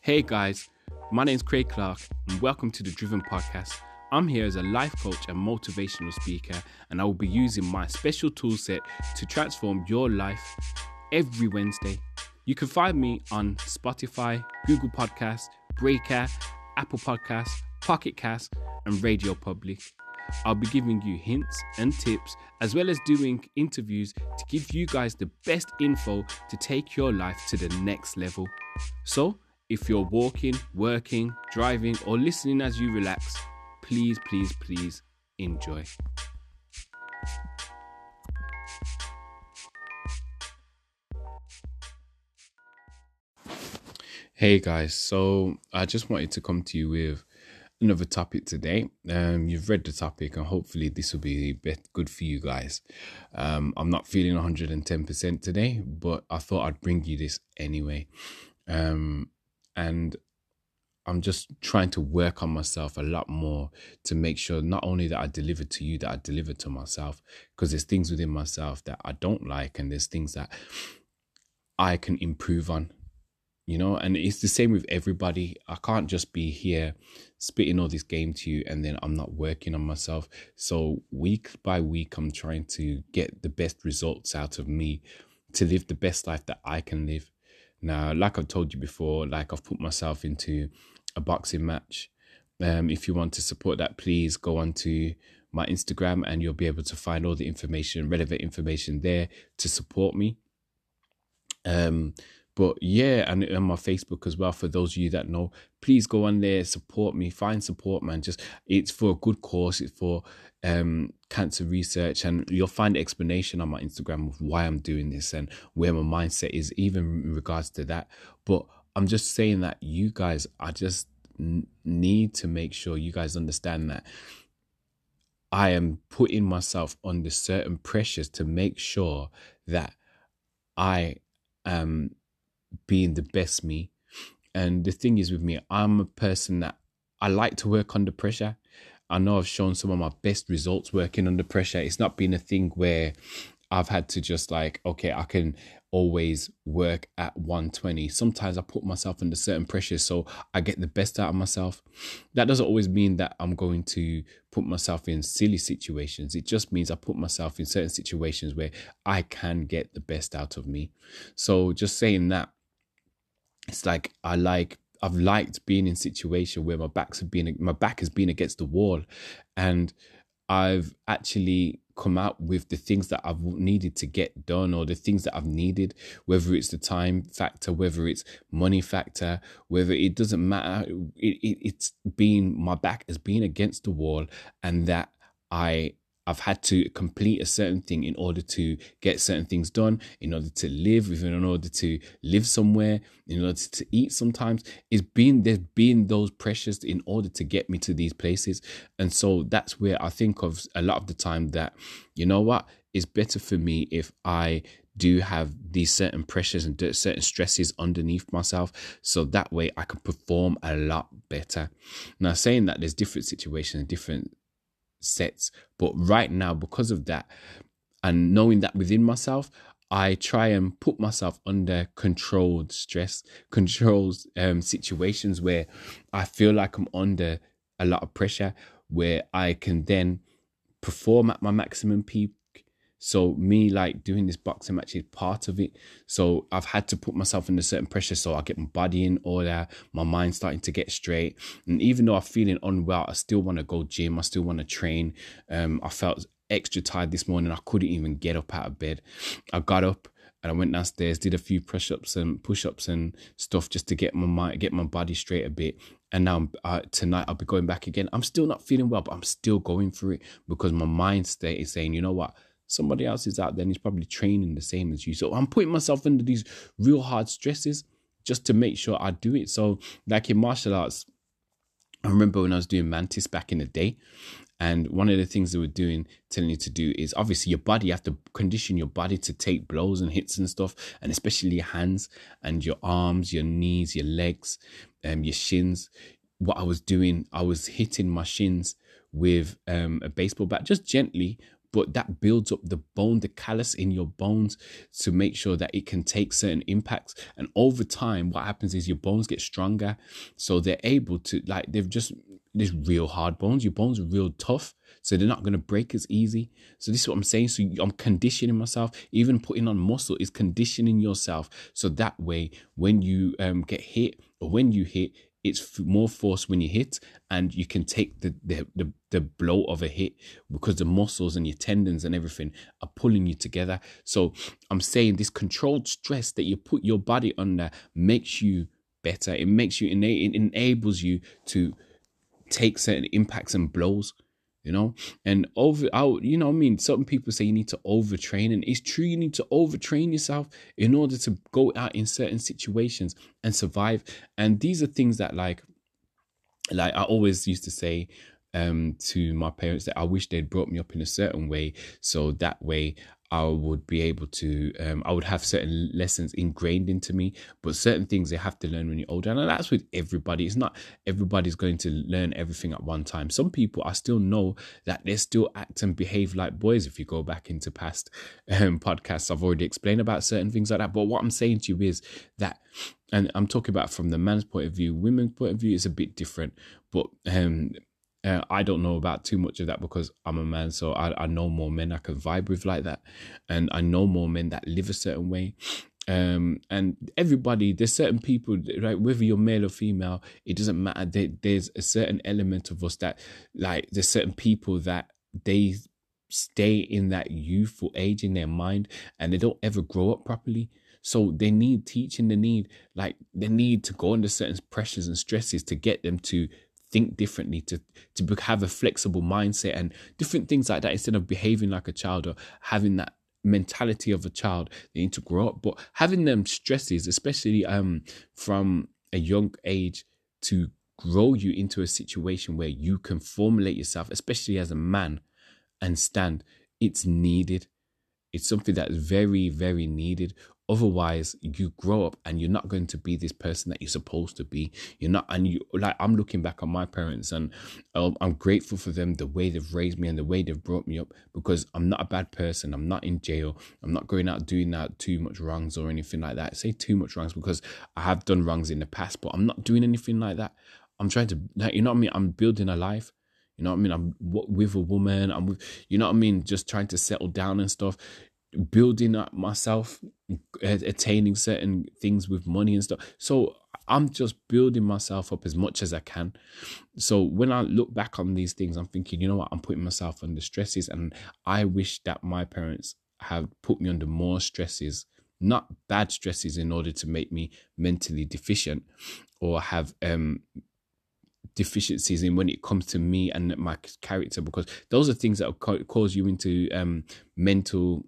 Hey guys, my name is Craig Clark, and welcome to the Driven Podcast. I'm here as a life coach and motivational speaker, and I will be using my special toolset to transform your life every Wednesday. You can find me on Spotify, Google Podcasts, Breaker, Apple Podcasts, Pocket Cast, and Radio Public. I'll be giving you hints and tips as well as doing interviews to give you guys the best info to take your life to the next level. So, if you're walking, working, driving, or listening as you relax, please, please, please enjoy. Hey guys, so I just wanted to come to you with another topic today. Um, you've read the topic, and hopefully this will be good for you guys. Um, I'm not feeling 110% today, but I thought I'd bring you this anyway. Um, and I'm just trying to work on myself a lot more to make sure not only that I deliver to you, that I deliver to myself, because there's things within myself that I don't like, and there's things that I can improve on you know? And it's the same with everybody. I can't just be here spitting all this game to you and then i'm not working on myself. So week by week i'm trying to get the best results out of me to live the best life that i can live now like i've told you before like i've put myself into a boxing match. Um, if you want to support that please go on to my instagram and you'll be able to find all the information relevant information there to support me. Um but yeah, and on my Facebook as well. For those of you that know, please go on there, support me, find support, man. Just it's for a good cause. It's for um cancer research, and you'll find explanation on my Instagram of why I'm doing this and where my mindset is, even in regards to that. But I'm just saying that you guys, I just need to make sure you guys understand that I am putting myself under certain pressures to make sure that I am being the best me. And the thing is with me, I'm a person that I like to work under pressure. I know I've shown some of my best results working under pressure. It's not been a thing where I've had to just like, okay, I can always work at 120. Sometimes I put myself under certain pressures so I get the best out of myself. That doesn't always mean that I'm going to put myself in silly situations. It just means I put myself in certain situations where I can get the best out of me. So just saying that it's like I like I've liked being in situation where my back's been my back has been against the wall, and I've actually come out with the things that I've needed to get done or the things that I've needed, whether it's the time factor, whether it's money factor, whether it doesn't matter. It, it it's been my back has been against the wall, and that I I've had to complete a certain thing in order to get certain things done, in order to live, even in order to live somewhere, in order to eat sometimes. It's been there's been those pressures in order to get me to these places. And so that's where I think of a lot of the time that, you know what, it's better for me if I do have these certain pressures and certain stresses underneath myself so that way I can perform a lot better. Now saying that there's different situations, different sets. But right now, because of that, and knowing that within myself, I try and put myself under controlled stress, controlled um, situations where I feel like I'm under a lot of pressure, where I can then perform at my maximum peak so me like doing this boxing match is part of it. So I've had to put myself under certain pressure so I get my body in order, my mind starting to get straight. And even though I'm feeling unwell, I still want to go gym. I still want to train. Um, I felt extra tired this morning. I couldn't even get up out of bed. I got up and I went downstairs, did a few push ups and push ups and stuff just to get my mind, get my body straight a bit. And now uh, tonight I'll be going back again. I'm still not feeling well, but I'm still going through it because my mind state is saying, you know what, somebody else is out there and he's probably training the same as you. So I'm putting myself under these real hard stresses just to make sure I do it. So, like in martial arts, I remember when I was doing Mantis back in the day, and one of the things they were doing, telling you to do is obviously your body, you have to condition your body to take blows and hits and stuff, and especially your hands and your arms, your knees, your legs, um, your shins. What I was doing, I was hitting my shins with um, a baseball bat just gently, but that builds up the bone, the callus in your bones to make sure that it can take certain impacts. And over time, what happens is your bones get stronger. So they're able to, like, they've just, there's real hard bones. Your bones are real tough. So they're not going to break as easy. So this is what I'm saying. So I'm conditioning myself. Even putting on muscle is conditioning yourself. So that way, when you um, get hit or when you hit, it's more force when you hit and you can take the, the, the the blow of a hit because the muscles and your tendons and everything are pulling you together. So i'm saying this controlled stress that you put your body under makes you better. It makes you it enables you to take certain impacts and blows you know? And over out you know i mean? Certain people say you need to overtrain and it's true you need to overtrain yourself in order to go out in certain situations and survive. And these are things that like like i always used to say um to my parents that i wish they'd brought me up in a certain way so that way I would be able to, um, I would have certain lessons ingrained into me, but certain things they have to learn when you're older. And that's with everybody. It's not everybody's going to learn everything at one time. Some people, I still know that they still act and behave like boys. If you go back into past um, podcasts, I've already explained about certain things like that. But what I'm saying to you is that, and I'm talking about from the man's point of view, women's point of view is a bit different. But um, uh, I don't know about too much of that because I'm a man, so I, I know more men I can vibe with like that, and I know more men that live a certain way. Um, and everybody, there's certain people, right? Whether you're male or female, it doesn't matter. There, there's a certain element of us that, like, there's certain people that they stay in that youthful age in their mind, and they don't ever grow up properly. So they need teaching. They need like they need to go under certain pressures and stresses to get them to think differently, to to have a flexible mindset and different things like that instead of behaving like a child or having that mentality of a child. They need to grow up, but having them stresses, especially um from a young age, to grow you into a situation where you can formulate yourself, especially as a man, and stand. It's needed. It's something that is very, very needed. Otherwise, you grow up and you're not going to be this person that you're supposed to be. You're not, and you like, I'm looking back on my parents and um, I'm grateful for them, the way they've raised me and the way they've brought me up because I'm not a bad person. I'm not in jail. I'm not going out doing that too much wrongs or anything like that. I say too much wrongs because I have done wrongs in the past, but I'm not doing anything like that. I'm trying to, you know what I mean? I'm building a life. You know what I mean? I'm with a woman. I'm with, you know what I mean? Just trying to settle down and stuff building up myself, attaining certain things with money and stuff. So I'm just building myself up as much as I can. So when I look back on these things, I'm thinking, you know what, I'm putting myself under stresses, and I wish that my parents have put me under more stresses, not bad stresses, in order to make me mentally deficient or have um deficiencies in when it comes to me and my character because those are things that cause you into um mental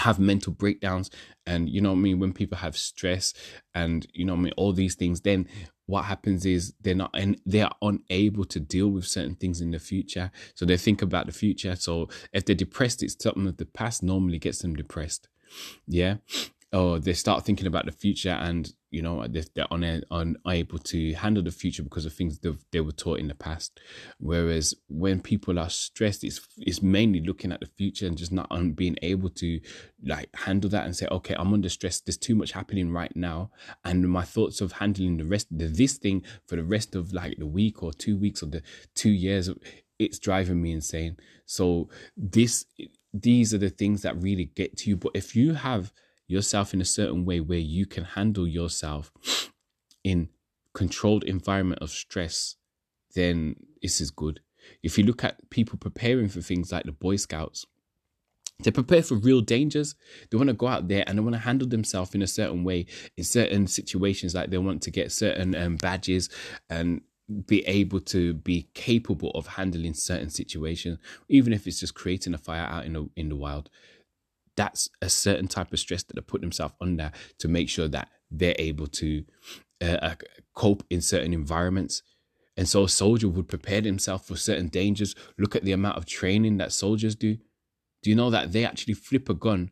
have mental breakdowns and you know what I mean when people have stress and you know I mean all these things then what happens is they're not and they are unable to deal with certain things in the future. So they think about the future. So if they're depressed it's something of the past normally gets them depressed. Yeah? Or they start thinking about the future and you know they're unable to handle the future because of things they were taught in the past. Whereas when people are stressed it's it's mainly looking at the future and just not um, being able to like handle that and say okay i'm under stress. There's too much happening right now. And my thoughts of handling the rest of this thing for the rest of like the week or two weeks or the two years it's driving me insane. So this these are the things that really get to you. But if you have yourself in a certain way where you can handle yourself in controlled environment of stress, then this is good. If you look at people preparing for things like the Boy Scouts, they prepare for real dangers. They want to go out there and they want to handle themselves in a certain way in certain situations. Like they want to get certain um, badges and be able to be capable of handling certain situations, even if it's just creating a fire out in the in the wild that's a certain type of stress that they put themselves under to make sure that they're able to uh, uh, cope in certain environments. And so a soldier would prepare himself for certain dangers. Look at the amount of training that soldiers do. Do you know that they actually flip a gun?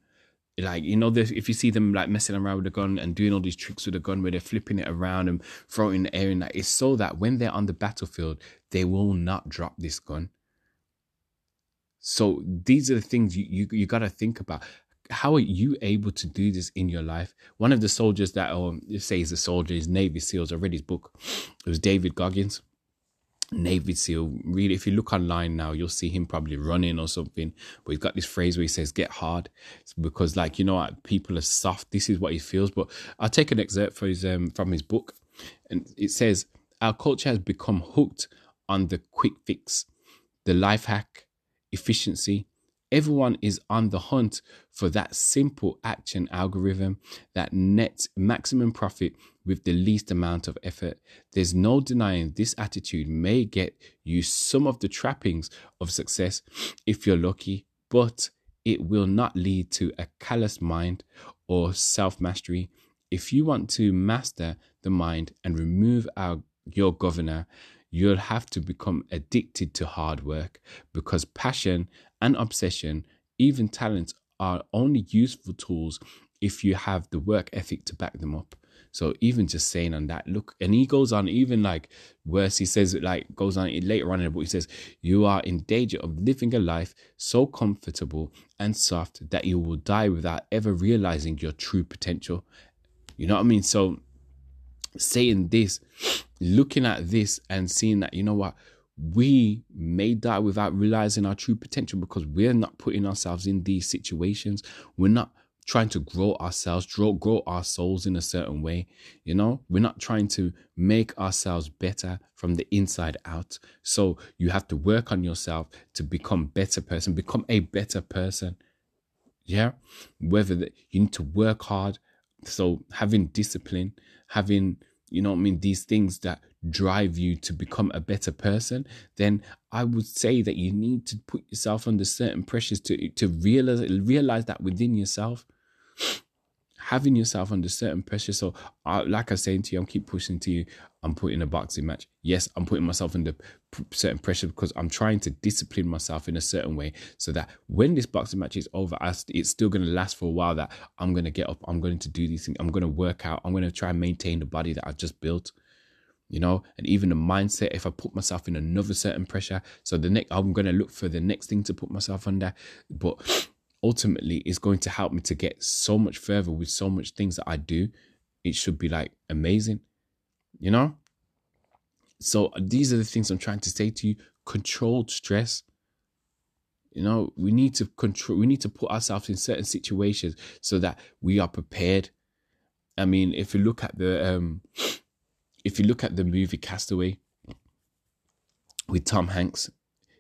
Like, you know, if you see them like messing around with a gun and doing all these tricks with a gun where they're flipping it around and throwing it in the air and that, it's so that when they're on the battlefield, they will not drop this gun So these are the things you you, you got to think about. How are you able to do this in your life? One of the soldiers that um say is a soldier is Navy SEALs. I read his book. It was David Goggins. Navy SEAL. Really, if you look online now, you'll see him probably running or something. But he's got this phrase where he says, "Get hard," it's because like you know what, people are soft. This is what he feels. But I'll take an excerpt his um, from his book, and it says, "Our culture has become hooked on the quick fix, the life hack, efficiency." Everyone is on the hunt for that simple action algorithm that nets maximum profit with the least amount of effort. There's no denying this attitude may get you some of the trappings of success if you're lucky, but it will not lead to a callous mind or self mastery. If you want to master the mind and remove our, your governor, you'll have to become addicted to hard work because passion and obsession, even talent, are only useful tools if you have the work ethic to back them up. So even just saying on that, look, and he goes on even like worse. He says like goes on later on in the book. He says you are in danger of living a life so comfortable and soft that you will die without ever realizing your true potential. You know what I mean? So saying this, looking at this and seeing that you know what we may die without realizing our true potential because we're not putting ourselves in these situations. We're not trying to grow ourselves, grow, grow our souls in a certain way. You know, we're not trying to make ourselves better from the inside out. So you have to work on yourself to become better person, become a better person. Yeah. Whether that you need to work hard. So having discipline, having, you know I mean, these things that drive you to become a better person, then I would say that you need to put yourself under certain pressures to to realize realize that within yourself having yourself under certain pressure. So, uh, like I was saying to you, I'm keep pushing to you. I'm putting a boxing match. Yes, I'm putting myself under certain pressure because I'm trying to discipline myself in a certain way so that when this boxing match is over, it's still going to last for a while. That I'm going to get up, I'm going to do these things, I'm going to work out, I'm going to try and maintain the body that I've just built. You know, and even the mindset. If I put myself in another certain pressure, so the next I'm going to look for the next thing to put myself under. But ultimately it's going to help me to get so much further with so much things that I do. It should be like amazing, you know? So these are the things I'm trying to say to you. Controlled stress. You know, we need to control, we need to put ourselves in certain situations so that we are prepared. I mean, if you look at the um if you look at the movie Castaway with Tom Hanks,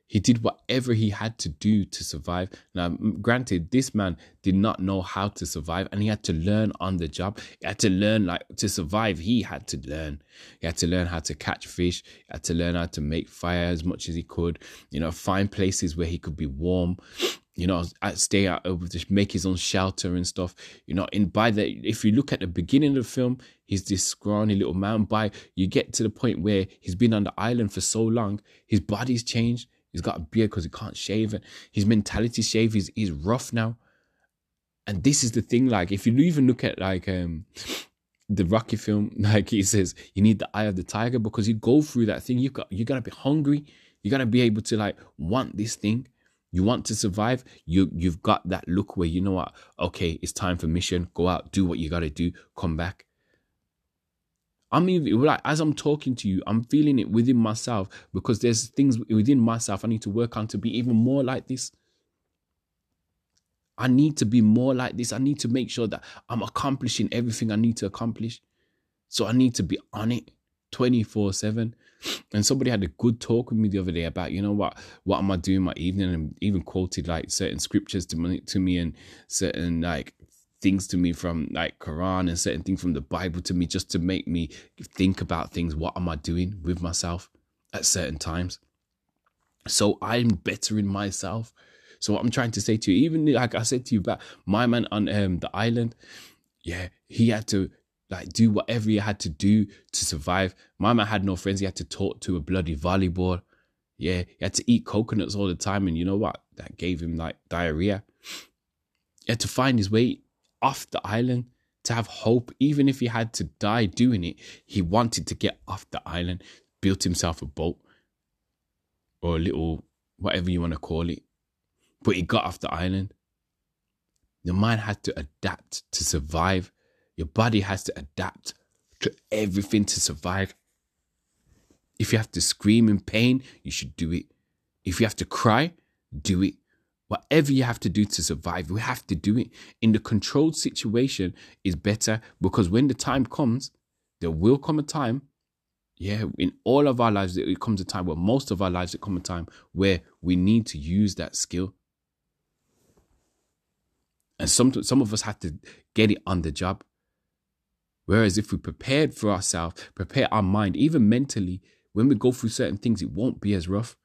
he did whatever he had to do to survive. Now, granted, this man did not know how to survive and he had to learn on the job. He had to learn, like, to survive, he had to learn. He had to learn how to catch fish, he had to learn how to make fire as much as he could, you know, find places where he could be warm, you know, uh, stay out, uh, just make his own shelter and stuff. You know, and by the, if you look at the beginning of the film, he's this scrawny little man. By you get to the point where he's been on the island for so long, his body's changed He's got a beard because he can't shave it. His mentality shave. He's he's rough now. And this is the thing. Like, if you even look at like um the Rocky film, like he says, you need the eye of the tiger because you go through that thing. You got you gotta be hungry. You gotta be able to like want this thing. You want to survive. You you've got that look where you know what? Okay, it's time for mission. Go out, do what you gotta do. Come back. I'm even like as I'm talking to you, I'm feeling it within myself because there's things within myself I need to work on to be even more like this. I need to be more like this. I need to make sure that I'm accomplishing everything I need to accomplish. So I need to be on it 24 7. And somebody had a good talk with me the other day about, you know what, what am I doing my evening? And even quoted like certain scriptures to me, to me and certain like things to me from like Quran and certain things from the Bible to me just to make me think about things. What am I doing with myself at certain times? So I'm bettering myself. So what I'm trying to say to you, even like I said to you about my man on um, the island, yeah, he had to like do whatever he had to do to survive. My man had no friends. He had to talk to a bloody volleyball. Yeah, he had to eat coconuts all the time, and you know what? That gave him like diarrhea. He had to find his way off the island to have hope, even if he had to die doing it. He wanted to get off the island, built himself a boat or a little, whatever you want to call it. but he got off the island. Your mind has to adapt to survive. Your body has to adapt to everything to survive. If you have to scream in pain, you should do it. If you have to cry, do it. Whatever you have to do to survive, we have to do it. In the controlled situation is better because when the time comes, there will come a time, yeah, in all of our lives, it comes a time where most of our lives, it comes a time where we need to use that skill. And some some of us have to get it on the job. Whereas if we prepared for ourselves, prepare our mind, even mentally, when we go through certain things, it won't be as rough.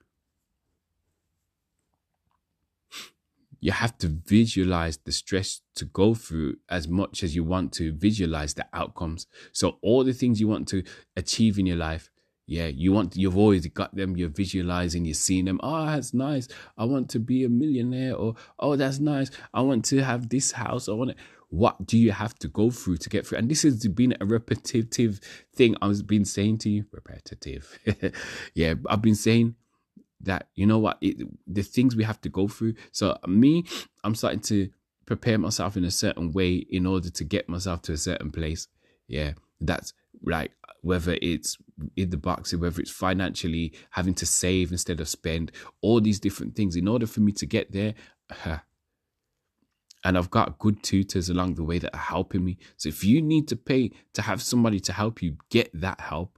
You have to visualize the stress to go through as much as you want to visualize the outcomes. So all the things you want to achieve in your life, yeah, you want you've always got them, you're visualizing, you're seeing them. Oh, that's nice. I want to be a millionaire, or oh, that's nice. I want to have this house. I want it. What do you have to go through to get through? And this has been a repetitive thing I've been saying to you. Repetitive. yeah, I've been saying that you know what it, the things we have to go through. So me i'm starting to prepare myself in a certain way in order to get myself to a certain place. Yeah that's like whether it's in the boxing whether it's financially having to save instead of spend all these different things. In order for me to get there and I've got good tutors along the way that are helping me. So if you need to pay to have somebody to help you get that help,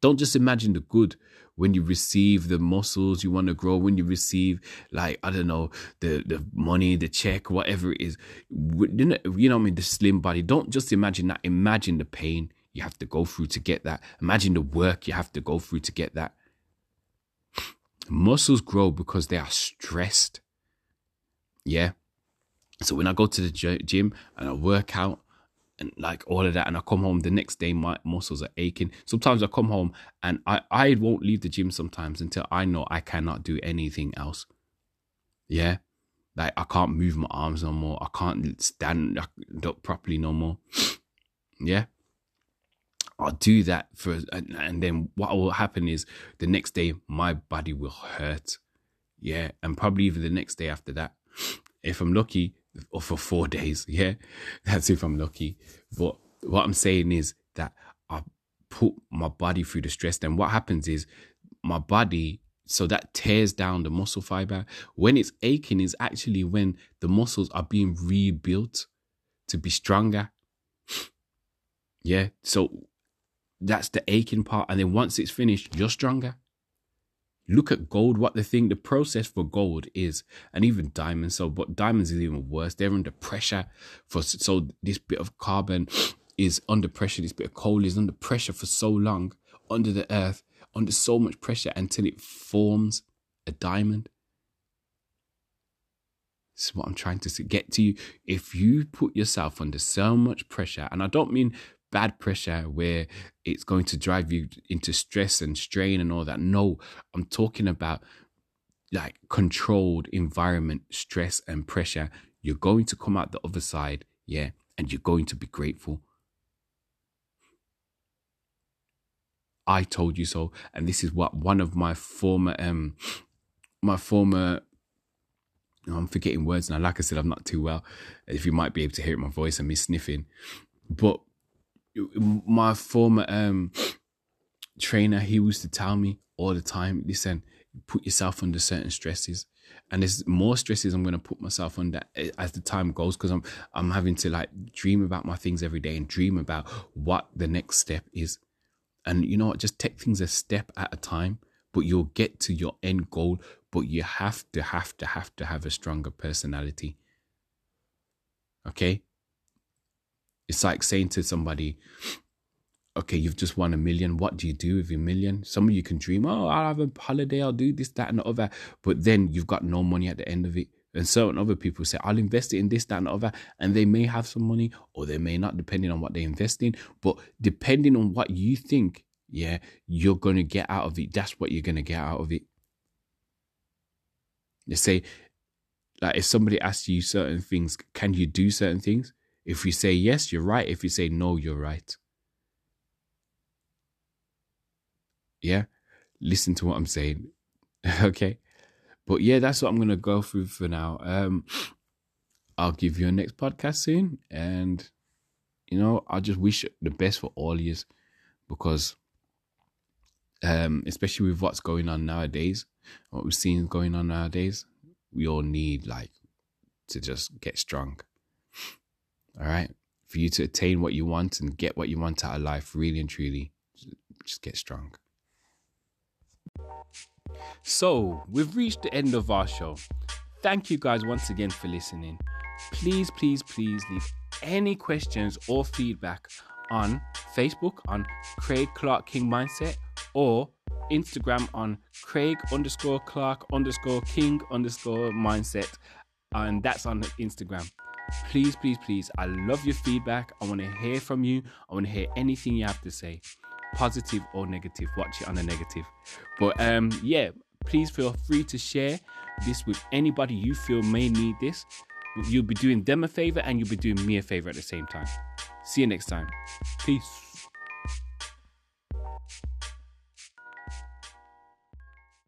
don't just imagine the good when you receive the muscles you want to grow, when you receive like I don't know the the money, the check, whatever it is. You know, you know I mean? The slim body. Don't just imagine that. Imagine the pain you have to go through to get that. Imagine the work you have to go through to get that. Muscles grow because they are stressed. Yeah. So when I go to the gym and I work out, and like all of that. And I come home the next day, my muscles are aching. Sometimes I come home and I, I won't leave the gym sometimes until I know I cannot do anything else. Yeah. Like I can't move my arms no more. I can't stand up properly no more. Yeah. I'll do that for, and, and then what will happen is the next day my body will hurt. Yeah. And probably even the next day after that. If I'm lucky, or for four days. Yeah, that's if I'm lucky. But what I'm saying is that I put my body through the stress. Then what happens is my body so that tears down the muscle fiber. When it's aching, is actually when the muscles are being rebuilt to be stronger. Yeah, so that's the aching part. And then once it's finished, you're stronger. Look at gold, what the thing, the process for gold is, and even diamonds. So, but diamonds is even worse. They're under pressure for so this bit of carbon is under pressure. This bit of coal is under pressure for so long under the earth, under so much pressure until it forms a diamond. This is what I'm trying to get to you. If you put yourself under so much pressure, and I don't mean bad pressure where it's going to drive you into stress and strain and all that. No, I'm talking about like controlled environment, stress and pressure. You're going to come out the other side, yeah, and you're going to be grateful. I told you so, and this is what one of my former um my former I'm forgetting words now. Like I said, I'm not too well. If you might be able to hear my voice and me sniffing, but my former um, trainer, he used to tell me all the time, listen, put yourself under certain stresses. And there's more stresses I'm gonna put myself under as the time goes because I'm I'm having to like dream about my things every day and dream about what the next step is. And you know what? Just take things a step at a time, but you'll get to your end goal. But you have to have to have to have a stronger personality. Okay? It's like saying to somebody, okay, you've just won a million. What do you do with your million? Some of you can dream, oh, I'll have a holiday, I'll do this, that, and the other. But then you've got no money at the end of it. And certain other people say, I'll invest it in this, that, and the other. And they may have some money or they may not, depending on what they invest in. But depending on what you think, yeah, you're going to get out of it. That's what you're going to get out of it. They say, like, if somebody asks you certain things, can you do certain things? If you say yes, you're right. If you say no, you're right. Yeah? Listen to what I'm saying. okay? but yeah, that's what I'm gonna go through for now. Um, I'll give you a next podcast soon, and you know, I just wish the best for all yous because, um, especially with what's going on nowadays, what we're seeing going on nowadays, we all need like to just get strong. All right, for you to attain what you want and get what you want out of life, really and truly, just get strong. So, we've reached the end of our show. Thank you guys once again for listening. Please, please, please leave any questions or feedback on Facebook on Craig Clark King Mindset or Instagram on Craig underscore Clark underscore King underscore Mindset. And that's on Instagram. Please, please, please. I love your feedback. I want to hear from you. I want to hear anything you have to say, positive or negative. Watch it on the negative. But um, yeah, please feel free to share this with anybody you feel may need this. You'll be doing them a favor and you'll be doing me a favor at the same time. See you next time. Peace.